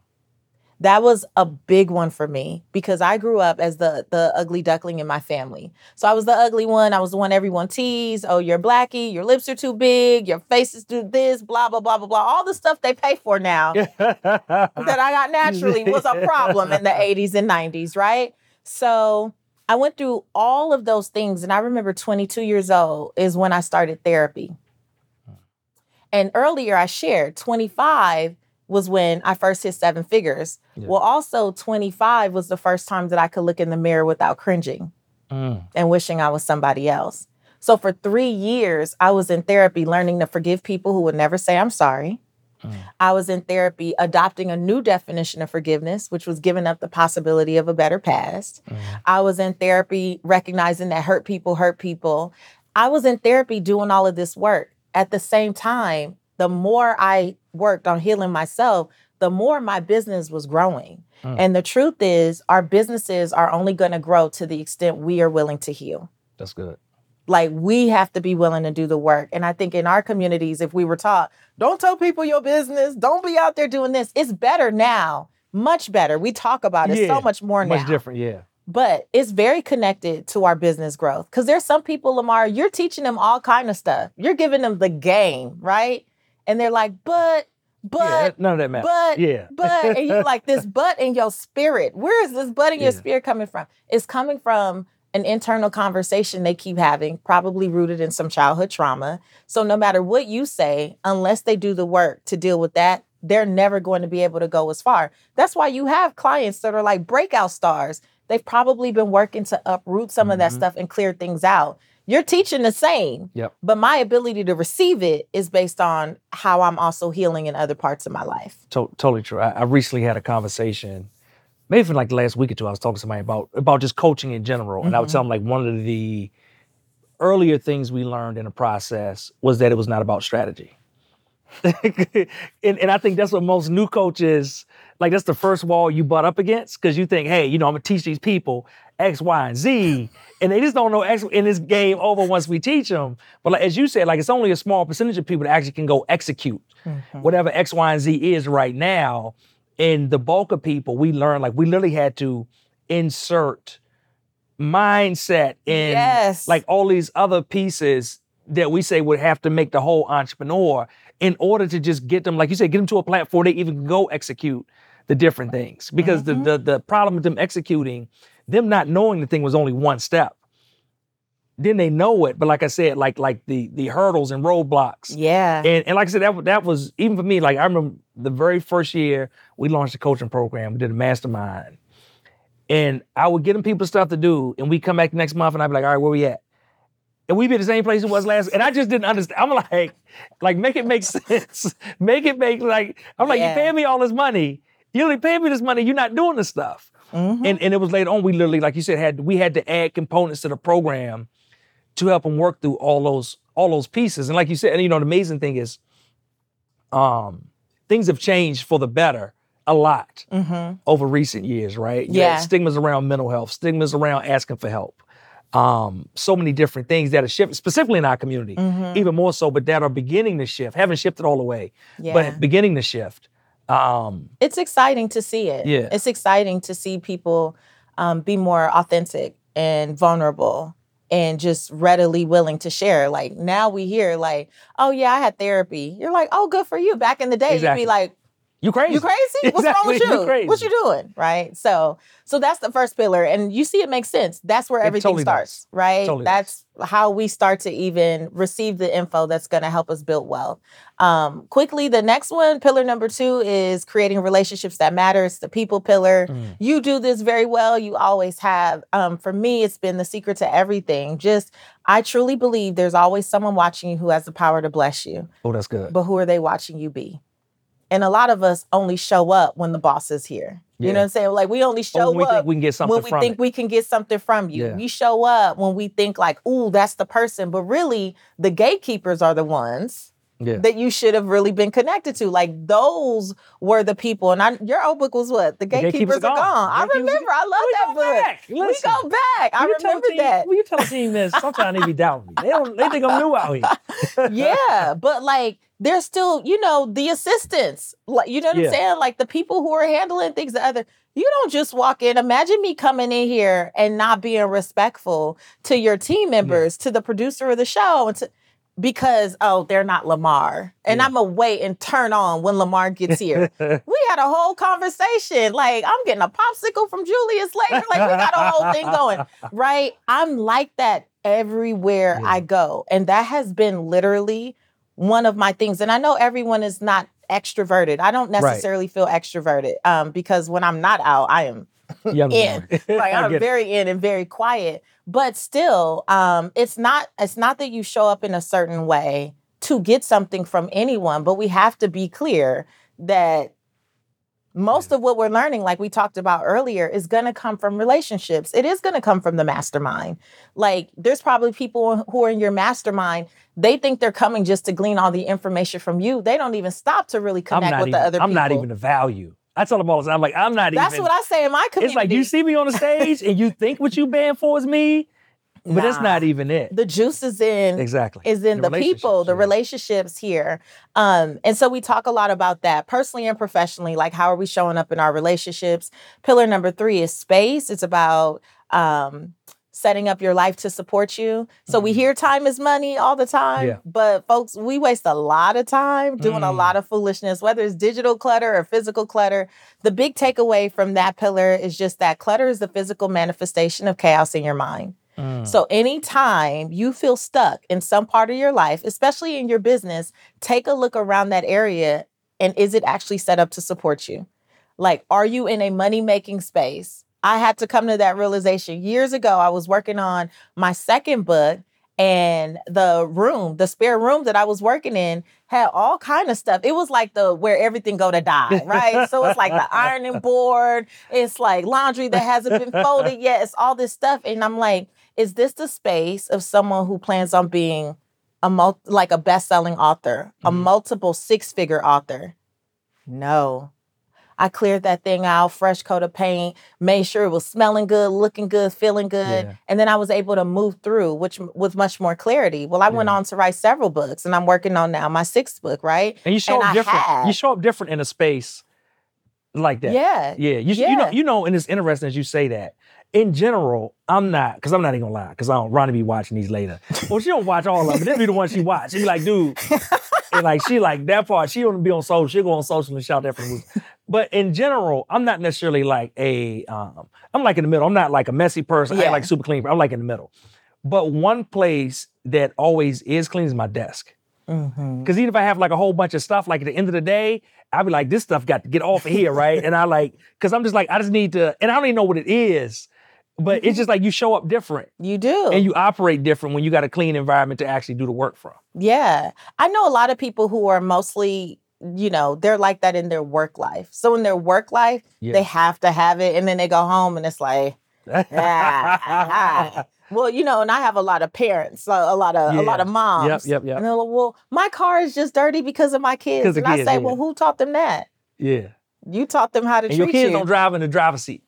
[SPEAKER 1] That was a big one for me because I grew up as the the ugly duckling in my family. So I was the ugly one. I was the one everyone teased. Oh, you're blackie. Your lips are too big. Your face is do this. Blah blah blah blah blah. All the stuff they pay for now that I got naturally was a problem in the 80s and 90s, right? So I went through all of those things. And I remember 22 years old is when I started therapy. And earlier I shared 25 was when I first hit seven figures.
[SPEAKER 2] Yeah.
[SPEAKER 1] Well, also 25 was the first time that I could look in the mirror without cringing
[SPEAKER 2] Mm.
[SPEAKER 1] and wishing I was somebody else. So for three years, I was in therapy learning to forgive people who would never say, I'm sorry.
[SPEAKER 2] Mm.
[SPEAKER 1] I was in therapy adopting a new definition of forgiveness, which was giving up the possibility of a better past.
[SPEAKER 2] Mm.
[SPEAKER 1] I was in therapy recognizing that hurt people hurt people. I was in therapy doing all of this work. At the same time, the more I worked on healing myself, the more my business was growing.
[SPEAKER 2] Mm.
[SPEAKER 1] And the truth is, our businesses are only going to grow to the extent we are willing to heal
[SPEAKER 2] That's good.
[SPEAKER 1] like we have to be willing to do the work and i think in our communities if we were taught don't tell people your business don't be out there doing this it's better now much better we talk about it
[SPEAKER 2] Yeah,
[SPEAKER 1] so much more
[SPEAKER 2] Much
[SPEAKER 1] now Much
[SPEAKER 2] different, yeah.
[SPEAKER 1] but it's very connected to our business growth because there's some people lamar you're teaching them all kind of stuff you're giving them the game right and they're like but but
[SPEAKER 2] yeah, that- none of that matters.
[SPEAKER 1] but
[SPEAKER 2] yeah.
[SPEAKER 1] but and you're like this but in your spirit. Where is this but in your
[SPEAKER 2] Yeah.
[SPEAKER 1] spirit coming from? It's coming from an internal conversation they keep having, probably rooted in some childhood trauma. So no matter what you say, unless they do the work to deal with that, they're never going to be able to go as far. That's why you have clients that are like breakout stars. They've probably been working to uproot some of that
[SPEAKER 2] Mhm.
[SPEAKER 1] stuff and clear things out. You're teaching the same,
[SPEAKER 2] Yep.
[SPEAKER 1] but my ability to receive it is based on how I'm also healing in other parts of my life.
[SPEAKER 2] To- totally true. I, I recently had a conversation, maybe for like the last week or two. I was talking to somebody about about just coaching in general, and I would
[SPEAKER 1] Mhm.
[SPEAKER 2] tell them like one of the earlier things we learned in the process was that it was not about strategy. and, and I think that's what most new coaches like. That's the first wall you butt up against because you think, hey, you know, I'm gonna teach these people X, Y, and Z, and they just don't know X. In this game over once we teach them. But like, as you said, like it's only a small percentage of people that actually can go execute mm-hmm. whatever X, Y, and Z is right now. And the bulk of people, we learn like we literally had to insert mindset in
[SPEAKER 1] yes.
[SPEAKER 2] like all these other pieces that we say would have to make the whole entrepreneur in order to just get them, like you said, get them to a platform they even go execute the different things. Because mm-hmm. the, the the problem with them executing, them not knowing the thing was only one step. Then they know it, but like I said, like like the the hurdles and roadblocks.
[SPEAKER 1] Yeah.
[SPEAKER 2] And and like I said, that that was even for me. Like I remember the very first year we launched a coaching program. We did a mastermind, and I would get them people stuff to do, and we come back next month, and I'd be like, all right, where we at? and we be the same place it was last. And I just didn't understand. I'm like, like make it make sense. make it make like I'm like, yeah. you paying me all this money. You only pay me this money. You're not doing this stuff. Mm-hmm. And and it was later on we literally, like you said, had we had to add components to the program to help them work through all those all those pieces. And like you said, and you know, the amazing thing is, um, things have changed for the better a lot mm-hmm. over recent years, right?
[SPEAKER 1] Yeah.
[SPEAKER 2] stigmas around mental health, stigmas around asking for help um, so many different things that are shifting, specifically in our community, mm-hmm. even more so, but that are beginning to shift. Haven't shifted all the way, yeah. but beginning to shift. Um,
[SPEAKER 1] it's exciting to see it.
[SPEAKER 2] Yeah.
[SPEAKER 1] It's exciting to see people um, be more authentic and vulnerable and just readily willing to share. Like now we hear like, oh yeah, I had therapy. You're like, oh, good for you. Back in the day, exactly. you'd be like,
[SPEAKER 2] you crazy?
[SPEAKER 1] You crazy? Exactly. What's wrong with you?
[SPEAKER 2] you
[SPEAKER 1] what you doing? Right. So so that's the first pillar, and you see it makes sense. That's where everything
[SPEAKER 2] totally
[SPEAKER 1] starts,
[SPEAKER 2] does.
[SPEAKER 1] right?
[SPEAKER 2] Totally
[SPEAKER 1] that's does. how we start to even receive the info that's going to help us build wealth. Um, quickly, the next one, pillar number two, is creating relationships that matter. It's the people pillar. Mm. You do this very well. You always have. Um, for me, it's been the secret to everything. Just I truly believe there's always someone watching you who has the power to bless you.
[SPEAKER 2] Oh, that's good.
[SPEAKER 1] But who are they watching you be? And a lot of us only show up when the boss is here. You know what I'm saying? Like we only show
[SPEAKER 2] we
[SPEAKER 1] up
[SPEAKER 2] we can get something
[SPEAKER 1] when we think
[SPEAKER 2] it.
[SPEAKER 1] we can get something from you.
[SPEAKER 2] Yeah.
[SPEAKER 1] We show up when we think like, "Ooh, that's the person," but really, the gatekeepers are the ones
[SPEAKER 2] yeah.
[SPEAKER 1] that you should have really been connected to. Like those were the people. And I, your old book was what? The gatekeepers, the gatekeepers are, gone. gone. I remember. I love that book.
[SPEAKER 2] Back. Listen,
[SPEAKER 1] we go back. I remember
[SPEAKER 2] team,
[SPEAKER 1] that.
[SPEAKER 2] Will you tell a team this? Sometimes they be doubting me. They don't. They think I'm new out
[SPEAKER 1] here. yeah, but like there's still, you know, the assistants. Like you know what yeah. I'm saying? Like the people who are handling things. The other. You don't just walk in. Imagine me coming in here and not being respectful to your team members, yeah. to the producer of the show, and to because oh they're not Lamar and yeah. I'm gonna wait and turn on when Lamar gets here. we had a whole conversation like I'm getting a popsicle from Julius later like we got a whole thing going right. I'm like that everywhere yeah. I go and that has been literally one of my things and I know everyone is not extroverted. I don't necessarily right. feel extroverted um, because when I'm not out I am in. like I'm very in and very quiet. But still, um, it's not it's not that you show up in a certain way to get something from anyone, but we have to be clear that most of what we're learning, like we talked about earlier, is going to come from relationships. It is going to come from the mastermind. Like, there's probably people who are in your mastermind. They think they're coming just to glean all the information from you. They don't even stop to really connect with
[SPEAKER 2] even,
[SPEAKER 1] the other people.
[SPEAKER 2] I'm not even a value. I tell them all the time, I'm like, I'm not
[SPEAKER 1] That's
[SPEAKER 2] even.
[SPEAKER 1] That's what I say in my community.
[SPEAKER 2] It's like you see me on the stage and you think what you banned for is me, but nah, that's not even it.
[SPEAKER 1] The juice is in
[SPEAKER 2] exactly
[SPEAKER 1] is in the, the people, the yeah. relationships here. Um, and so we talk a lot about that personally and professionally. Like how are we showing up in our relationships? Pillar number three is space. It's about um, setting up your life to support you. So mm-hmm. we hear time is money all the time,
[SPEAKER 2] yeah.
[SPEAKER 1] but folks, we waste a lot of time doing mm. a lot of foolishness, whether it's digital clutter or physical clutter. The big takeaway from that pillar is just that clutter is the physical manifestation of chaos in your mind. Mm. So anytime you feel stuck in some part of your life, especially in your business, take a look around that area and is it actually set up to support you? Like, are you in a money making space? I had to come to that realization years ago. I was working on my second book and the room, the spare room that I was working in had all kind of stuff. It was like the where everything go to die, right? so it's like the ironing board, it's like laundry that hasn't been folded yet. It's all this stuff and I'm like, is this the space of someone who plans on being a mul- like a best-selling author, a
[SPEAKER 2] Mhm.
[SPEAKER 1] multiple six-figure author. No. I cleared that thing out, fresh coat of paint, made sure it was smelling good, looking good, feeling good.
[SPEAKER 2] Yeah.
[SPEAKER 1] And then I was able to move through, which with much more clarity. Well, I went on to write several books and I'm working on now my sixth book, right?
[SPEAKER 2] And you show
[SPEAKER 1] And
[SPEAKER 2] up
[SPEAKER 1] I
[SPEAKER 2] different.
[SPEAKER 1] had-
[SPEAKER 2] You show up different in a space like that.
[SPEAKER 1] Yeah.
[SPEAKER 2] Yeah, you, you know, you know, and it's interesting as you say that. In general, I'm not, because I'm not even gonna lie, because I don't Ronnie be watching these later. Well, she don't watch all of them. This be the one she watch. She be like, dude, and like she like that part. She don't be on social. She go on social and shout that for the. But in general, I'm not necessarily like a. Um, I'm like in the middle. I'm not like a messy person. I ain't like super clean. I'm like in the middle. But one place that always is clean is my desk. Because even if I have like a whole bunch of stuff, like at the end of the day, I'll be like, this stuff got to get off of here, right? and I like, because I'm just like, I just need to, and I don't even know what it is, but it's just like you show up different
[SPEAKER 1] You do.
[SPEAKER 2] and you operate different when you got a clean environment to actually do the work from.
[SPEAKER 1] Yeah. I know a lot of people who are mostly, you know, they're like that in their work life. So in their work life,
[SPEAKER 2] Yeah.
[SPEAKER 1] they have to have it. And then they go home and it's like, ah. well, you know, and I have a lot of parents, so a lot of a lot of moms.
[SPEAKER 2] Yep, yep, yep.
[SPEAKER 1] And they're like, well, my car is just dirty because of my kids.
[SPEAKER 2] of
[SPEAKER 1] And I say,
[SPEAKER 2] yeah.
[SPEAKER 1] well, who taught them that?
[SPEAKER 2] yeah.
[SPEAKER 1] You taught them how to
[SPEAKER 2] And your
[SPEAKER 1] treat
[SPEAKER 2] kids
[SPEAKER 1] you.
[SPEAKER 2] don't drive in the driver's seat.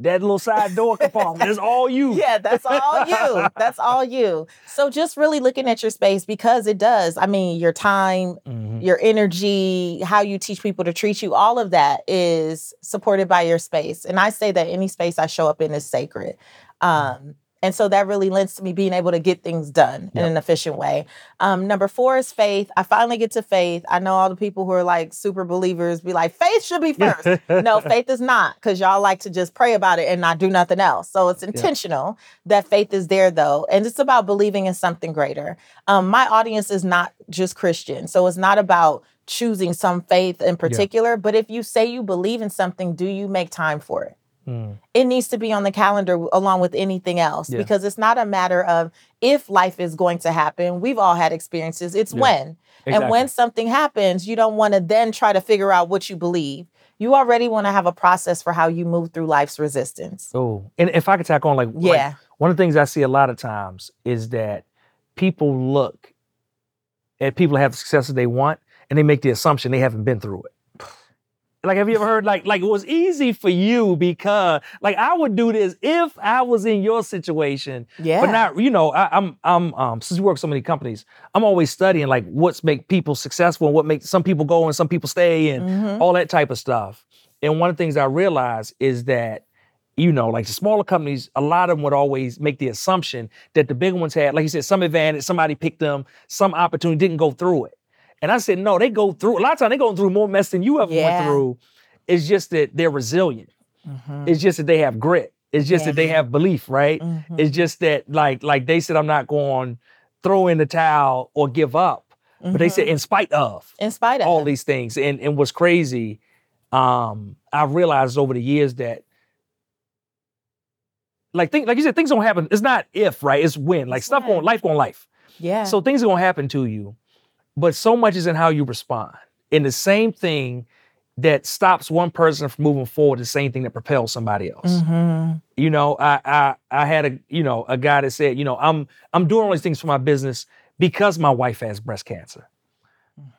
[SPEAKER 2] That little side door compartment is all you.
[SPEAKER 1] Yeah, that's all you. That's all you. So just really looking at your space because it does. I mean, your time,
[SPEAKER 2] Mhm.
[SPEAKER 1] your energy, how you teach people to treat you, all of that is supported by your space. And I say that any space I show up in is sacred. Um, and so that really lends to me being able to get things done in an efficient way. Um, number four is faith. I finally get to faith. I know all the people who are like super believers be like, faith should be first. no, faith is not because y'all like to just pray about it and not do nothing else. So it's intentional that faith is there though. And it's about believing in something greater. Um, my audience is not just Christian. So it's not about choosing some faith in particular. But if you say you believe in something, do you make time for it?
[SPEAKER 2] Mm.
[SPEAKER 1] It needs to be on the calendar along with anything else
[SPEAKER 2] Yeah.
[SPEAKER 1] because it's not a matter of if life is going to happen. We've all had experiences. It's
[SPEAKER 2] Yeah.
[SPEAKER 1] when. And when something happens, you don't want to then try to figure out what you believe. You already want to have a process for how you move through life's resistance.
[SPEAKER 2] Oh, and if I could tack on, like, like,
[SPEAKER 1] Yeah.
[SPEAKER 2] one of the things I see a lot of times is that people look at people have the successes they want, and they make the assumption they haven't been through it. Like, have you ever heard like like it was easy for you because like I would do this if I was in your situation,
[SPEAKER 1] Yeah.
[SPEAKER 2] but not you know I, I'm I'm um since we work so many companies, I'm always studying like what's make people successful and what makes some people go and some people stay and
[SPEAKER 1] Mhm.
[SPEAKER 2] all that type of stuff. And one of the things I realized is that, you know, like the smaller companies, a lot of them would always make the assumption that the big ones had, like you said, some advantage, somebody picked them, some opportunity didn't go through it. And I said, no, they go through a lot of times they go through more mess than you ever
[SPEAKER 1] Yeah.
[SPEAKER 2] went through. It's just that they're resilient.
[SPEAKER 1] Mhm.
[SPEAKER 2] It's just that they have grit. It's just that they have belief, right?
[SPEAKER 1] Mhm.
[SPEAKER 2] It's just that like like they said, I'm not going to throw in the towel or give up. But they said in spite of
[SPEAKER 1] in spite of
[SPEAKER 2] all these things. And and what's crazy, um, I realized over the years that like think like you said, things don't happen. It's not if, right? It's when. Like
[SPEAKER 1] It's
[SPEAKER 2] stuff going life going life.
[SPEAKER 1] yeah.
[SPEAKER 2] So things are gonna happen to you, but so much is in how you respond. And the same thing that stops one person from moving forward, the same thing that propels somebody else.
[SPEAKER 1] Mhm.
[SPEAKER 2] You know, I I I had a you know a guy that said, you know, I'm I'm doing all these things for my business because my wife has breast cancer.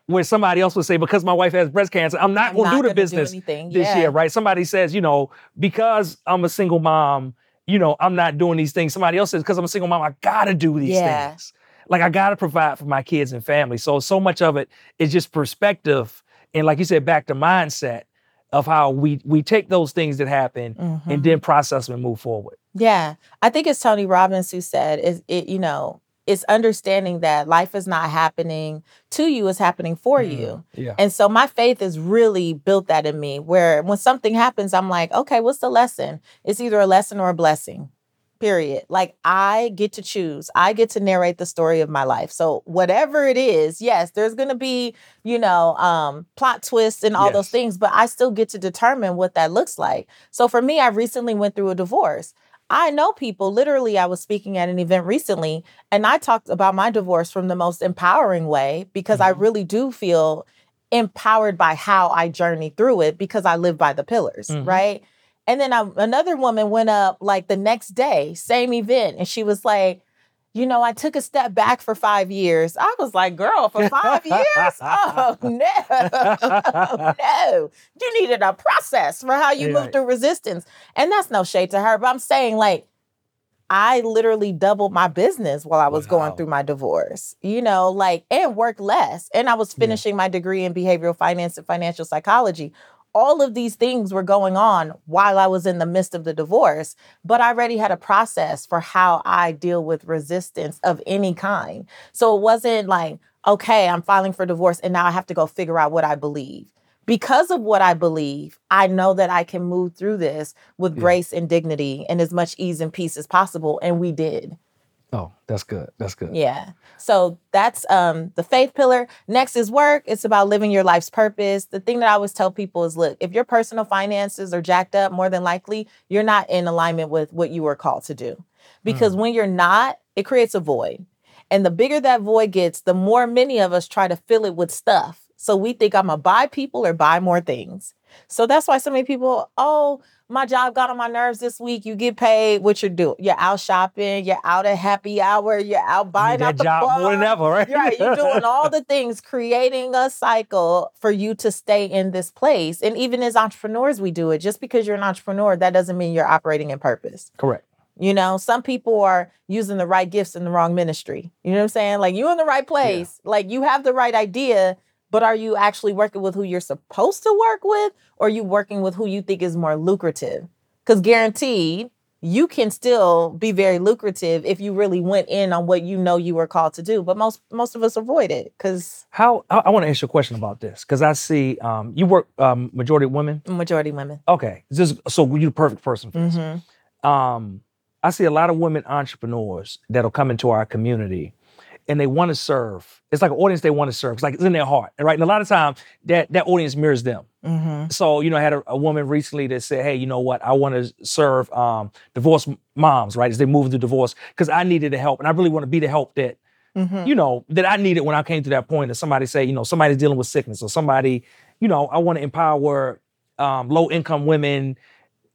[SPEAKER 2] Where somebody else would say, because my wife has breast cancer, I'm not gonna do the business
[SPEAKER 1] anything.
[SPEAKER 2] this
[SPEAKER 1] yeah.
[SPEAKER 2] year, right? Somebody says, you know, because I'm a single mom, you know, I'm not doing these things. Somebody else says, because I'm a single mom, I gotta do these
[SPEAKER 1] Yeah.
[SPEAKER 2] things. Like I gotta provide for my kids and family. So so much of it is just perspective and like you said, back to mindset of how we we take those things that happen
[SPEAKER 1] Mhm.
[SPEAKER 2] and then process them and move forward.
[SPEAKER 1] Yeah, I think it's Tony Robbins who said, "Is it you know, it's understanding that life is not happening to you; it's happening for you."
[SPEAKER 2] Yeah.
[SPEAKER 1] And so my faith has really built that in me. Where when something happens, I'm like, okay, what's the lesson? It's either a lesson or a blessing. Period. Like I get to choose. I get to narrate the story of my life. So whatever it is, yes, there's gonna be, you know, um, plot twists and all those things, but I still get to determine what that looks like. So for me, I recently went through a divorce. I know people, literally, I was speaking at an event recently, and I talked about my divorce from the most empowering way because I
[SPEAKER 2] Mhm.
[SPEAKER 1] really do feel empowered by how I journeyed through it because I live by the pillars,
[SPEAKER 2] Mhm.
[SPEAKER 1] right? And then I, another woman went up like the next day, same event, and she was like, you know, I took a step back for five years. I was like, girl, for five years? Oh, no. no. You needed a process for how you
[SPEAKER 2] Yeah.
[SPEAKER 1] move through resistance. And that's no shade to her, but I'm saying, like, I literally doubled my business while I was
[SPEAKER 2] Wow.
[SPEAKER 1] going through my divorce, you know, like, and worked less. And I was
[SPEAKER 2] Yeah.
[SPEAKER 1] finishing my degree in behavioral finance and financial psychology. All of these things were going on while I was in the midst of the divorce, but I already had a process for how I deal with resistance of any kind. So it wasn't like, okay, I'm filing for divorce and now I have to go figure out what I believe. Because of what I believe, I know that I can move through this with
[SPEAKER 2] Yeah.
[SPEAKER 1] grace and dignity and as much ease and peace as possible. And we did.
[SPEAKER 2] Oh, that's good. That's good.
[SPEAKER 1] Yeah. So that's um the faith pillar. Next is work. It's about living your life's purpose. The thing that I always tell people is look, if your personal finances are jacked up, more than likely you're not in alignment with what you were called to do. Because when you're not, it creates a void. And the bigger that void gets, the more many of us try to fill it with stuff. So we think I'm gonna buy people or buy more things. So that's why so many people, oh, my job got on my nerves this week. You get paid. What you're doing? You're out shopping. You're out at happy hour. You're out buying out
[SPEAKER 2] that
[SPEAKER 1] the
[SPEAKER 2] job more than ever, right?
[SPEAKER 1] You're right. You're doing all the things, creating a cycle for you to stay in this place. And even as entrepreneurs, we do it. Just because you're an entrepreneur, that doesn't mean you're operating in purpose.
[SPEAKER 2] Correct.
[SPEAKER 1] You know, some people are using the right gifts in the wrong ministry. You know what I'm saying? Like you're in the right place. Like you have the right idea, but are you actually working with who you're supposed to work with or are you working with who you think is more lucrative? Cuz guaranteed you can still be very lucrative if you really went in on what you know you were called to do, but most most of us avoid it cuz
[SPEAKER 2] How I, I want to ask you a question about this because I see um, you work um, majority women.
[SPEAKER 1] majority women.
[SPEAKER 2] Okay, this, so you're the perfect person for this.
[SPEAKER 1] Mhm.
[SPEAKER 2] um, I see a lot of women entrepreneurs that'll come into our community and they want to serve. It's like an audience they want to serve. It's like it's in their heart, right? And a lot of time that that audience mirrors them.
[SPEAKER 1] Mhm.
[SPEAKER 2] So, you know, I had a, a woman recently that said, hey, you know what? I want to serve um, divorced moms, right? As they move through divorce, because I needed the help. And I really want to be the help that,
[SPEAKER 1] Mhm.
[SPEAKER 2] you know, that I needed when I came to that point. That somebody say, you know, somebody's dealing with sickness or somebody, you know, I want to empower um, low income women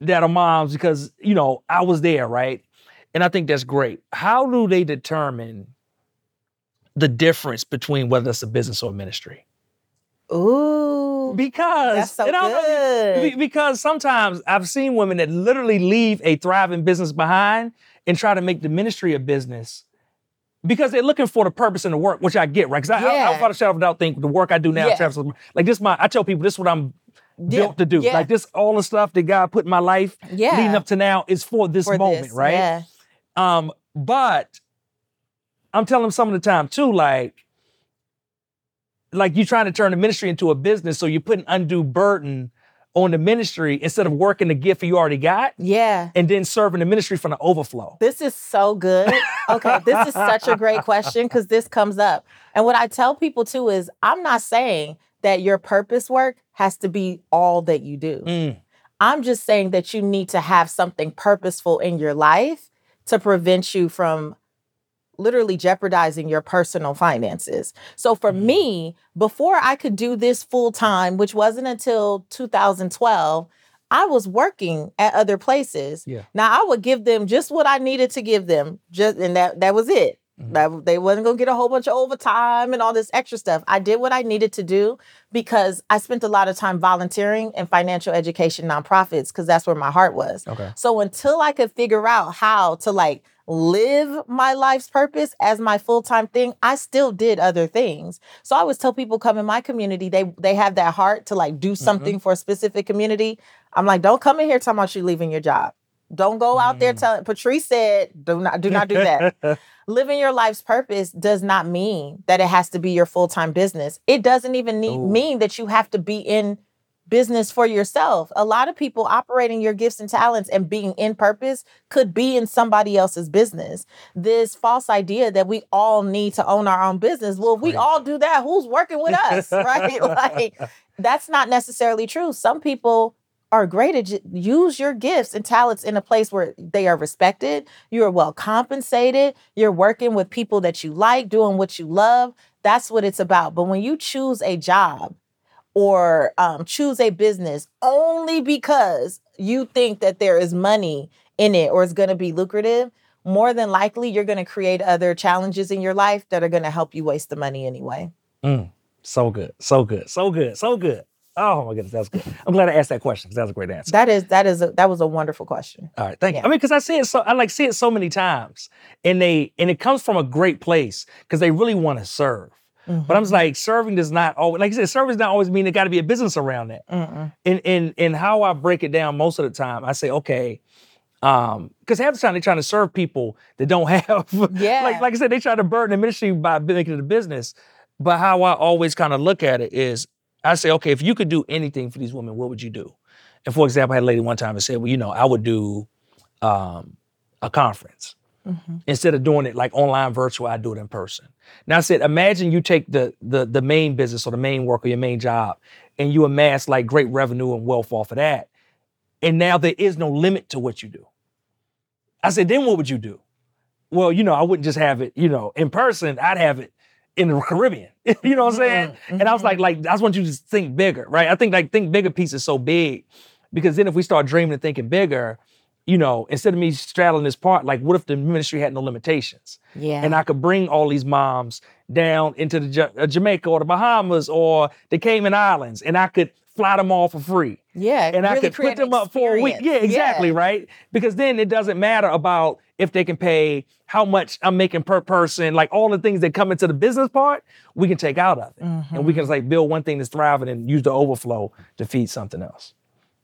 [SPEAKER 2] that are moms because, you know, I was there, right? And I think that's great. How do they determine the difference between whether it's a business or a ministry?
[SPEAKER 1] Ooh.
[SPEAKER 2] Because
[SPEAKER 1] That's so
[SPEAKER 2] and I know-
[SPEAKER 1] good.
[SPEAKER 2] be- because sometimes I've seen women that literally leave a thriving business behind and try to make the ministry a business because they're looking for the purpose in the work, which I get, right? Because I, I,
[SPEAKER 1] Yeah.
[SPEAKER 2] I, without a shadow of a doubt, think the work I do now,
[SPEAKER 1] Yeah.
[SPEAKER 2] Travis, like this, my I tell people this is what I'm
[SPEAKER 1] Yeah,
[SPEAKER 2] built to do.
[SPEAKER 1] yeah.
[SPEAKER 2] Like this, all the stuff that God put in my life
[SPEAKER 1] Yeah.
[SPEAKER 2] leading up to now is for this
[SPEAKER 1] For
[SPEAKER 2] moment,
[SPEAKER 1] this,
[SPEAKER 2] right?
[SPEAKER 1] Yeah.
[SPEAKER 2] Um, but I'm telling them some of the time too, like, like you're trying to turn the ministry into a business, so you're putting undue burden on the ministry instead of working the gift you already got
[SPEAKER 1] Yeah.
[SPEAKER 2] and then serving the ministry from the overflow.
[SPEAKER 1] This is so good. Okay, this is such a great question because this comes up. And what I tell people too is I'm not saying that your purpose work has to be all that you do.
[SPEAKER 2] Mm,
[SPEAKER 1] I'm just saying that you need to have something purposeful in your life to prevent you from literally jeopardizing your personal finances. So for
[SPEAKER 2] Mhm.
[SPEAKER 1] me, before I could do this full time, which wasn't until 2012, I was working at other places.
[SPEAKER 2] Yeah.
[SPEAKER 1] Now I would give them just what I needed to give them, just and that that was it.
[SPEAKER 2] Mhm.
[SPEAKER 1] That they wasn't gonna get a whole bunch of overtime and all this extra stuff. I did what I needed to do because I spent a lot of time volunteering in financial education nonprofits because that's where my heart was.
[SPEAKER 2] okay.
[SPEAKER 1] So until I could figure out how to like live my life's purpose as my full-time thing, I still did other things. So I always tell people come in my community, they they have that heart to like do something for a specific community. I'm like, don't come in here talking about you leaving your job. Don't go out there
[SPEAKER 2] Mm.
[SPEAKER 1] telling Patrice said, do not do not do that living your life's purpose does not mean that it has to be your full-time business. It doesn't even need, mean that you have to be in business for yourself. A lot of people operating your gifts and talents and being in purpose could be in somebody else's business. This false idea that we all need to own our own business. Well, if we all do that, who's working with us, right? like that's not necessarily true. Some people are great at ju- use your gifts and talents in a place where they are respected, you are well compensated, you're working with people that you like, doing what you love. That's what it's about. But when you choose a job or um, choose a business only because you think that there is money in it or it's going to be lucrative, more than likely you're going to create other challenges in your life that are going to help you waste the money anyway.
[SPEAKER 2] Mm, so good, so good, so good, so good. Oh my goodness, that's good. I'm glad I asked that question because that was a great answer.
[SPEAKER 1] That is that is a, that was a wonderful question.
[SPEAKER 2] All right, thank yeah. you. I mean, because I see it so I like see it so many times, and they and it comes from a great place because they really want to serve. Mm-hmm. But I'm just like serving does not always like I said, serving does not always mean it got to be a business around that. Mm-mm. And and and how I break it down most of the time, I say, okay, um, because half the time they're trying to serve people that don't have.
[SPEAKER 1] Yeah.
[SPEAKER 2] like like I said, they try to burden the ministry by making it a business. But how I always kind of look at it is, I say, okay, if you could do anything for these women, what would you do? And for example, I had a lady one time and said, well, you know, I would do um, a conference. Mm-hmm. Instead of doing it like online virtual, I do it in person. Now I said, imagine you take the the the main business or the main work or your main job, and you amass like great revenue and wealth off of that. And now there is no limit to what you do. I said, then what would you do? Well, you know, I wouldn't just have it, you know, in person. I'd have it in the Caribbean. you know what I'm saying? Mm-hmm. And I was like, like, I just want you to think bigger, right? I think like think bigger piece is so big. Because then if we start dreaming and thinking bigger, you know, instead of me straddling this part, like what if the ministry had no limitations?
[SPEAKER 1] Yeah.
[SPEAKER 2] And I could bring all these moms down into the J- uh, Jamaica or the Bahamas or the Cayman Islands, and I could fly them all for free.
[SPEAKER 1] Yeah.
[SPEAKER 2] And
[SPEAKER 1] really
[SPEAKER 2] I could put them up for a week. Yeah, exactly, yeah. right? Because then it doesn't matter about if they can pay how much I'm making per person, like all the things that come into the business part, we can take out of it. Mm-hmm. And we can like build one thing that's thriving and use the overflow to feed something else.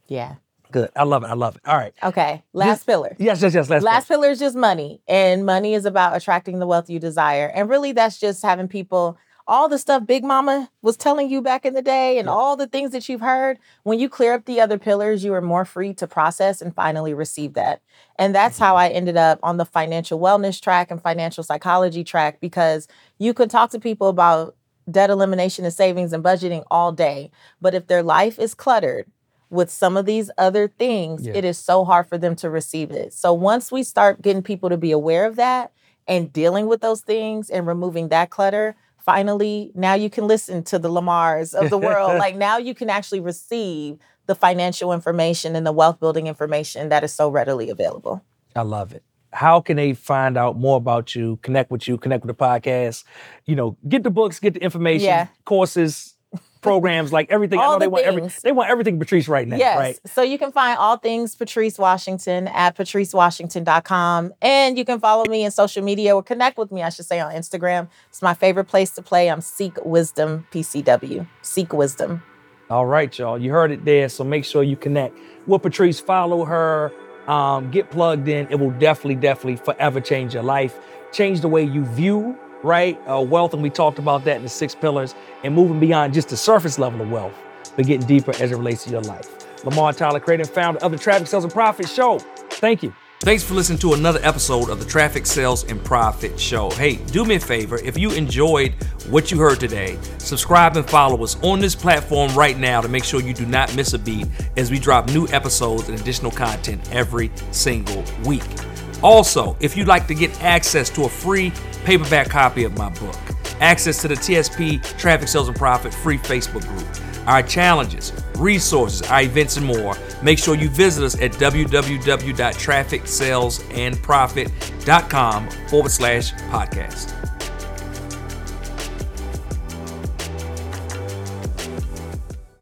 [SPEAKER 1] Yeah.
[SPEAKER 2] Good. I love it. I love it. All right.
[SPEAKER 1] Okay. Last pillar.
[SPEAKER 2] Yes, yes, yes.
[SPEAKER 1] Last, last pillar. pillar is just money. And money is about attracting the wealth you desire. And really, that's just having people, all the stuff Big Mama was telling you back in the day and all the things that you've heard. When you clear up the other pillars, you are more free to process and finally receive that. And that's mm-hmm. how I ended up on the financial wellness track and financial psychology track because you could talk to people about debt elimination and savings and budgeting all day. But if their life is cluttered, with some of these other things, yeah. it is so hard for them to receive it. So once we start getting people to be aware of that and dealing with those things and removing that clutter, finally, now you can listen to the Lamars of the world. like now you can actually receive the financial information and the wealth building information that is so readily available.
[SPEAKER 2] I love it. How can they find out more about you, connect with you, connect with the podcast? You know, get the books, get the information, yeah. courses, programs, like everything.
[SPEAKER 1] All
[SPEAKER 2] I know
[SPEAKER 1] the
[SPEAKER 2] they want
[SPEAKER 1] things.
[SPEAKER 2] every, they want everything Patrice right now.
[SPEAKER 1] Yes.
[SPEAKER 2] Right?
[SPEAKER 1] So you can find all things Patrice Washington at patricewashington.com. And you can follow me in social media or connect with me, I should say, on Instagram. It's my favorite place to play. I'm Seek Wisdom PCW. Seek Wisdom.
[SPEAKER 2] All right, y'all. You heard it there. So make sure you connect with Patrice. Follow her. Um, get plugged in. It will definitely, definitely forever change your life. Change the way you view right? Uh, wealth, and we talked about that in the six pillars, and moving beyond just the surface level of wealth, but getting deeper as it relates to your life. Lamar Tyler, creator and founder of the Traffic Sales and Profit Show. Thank you. Thanks for listening to another episode of the Traffic Sales and Profit Show. Hey, do me a favor, if you enjoyed what you heard today, subscribe and follow us on this platform right now to make sure you do not miss a beat as we drop new episodes and additional content every single week. Also, if you'd like to get access to a free paperback copy of my book, access to the TSP Traffic Sales and Profit free Facebook group, our challenges, resources, our events, and more, make sure you visit us at www.trafficsalesandprofit.com forward slash podcast.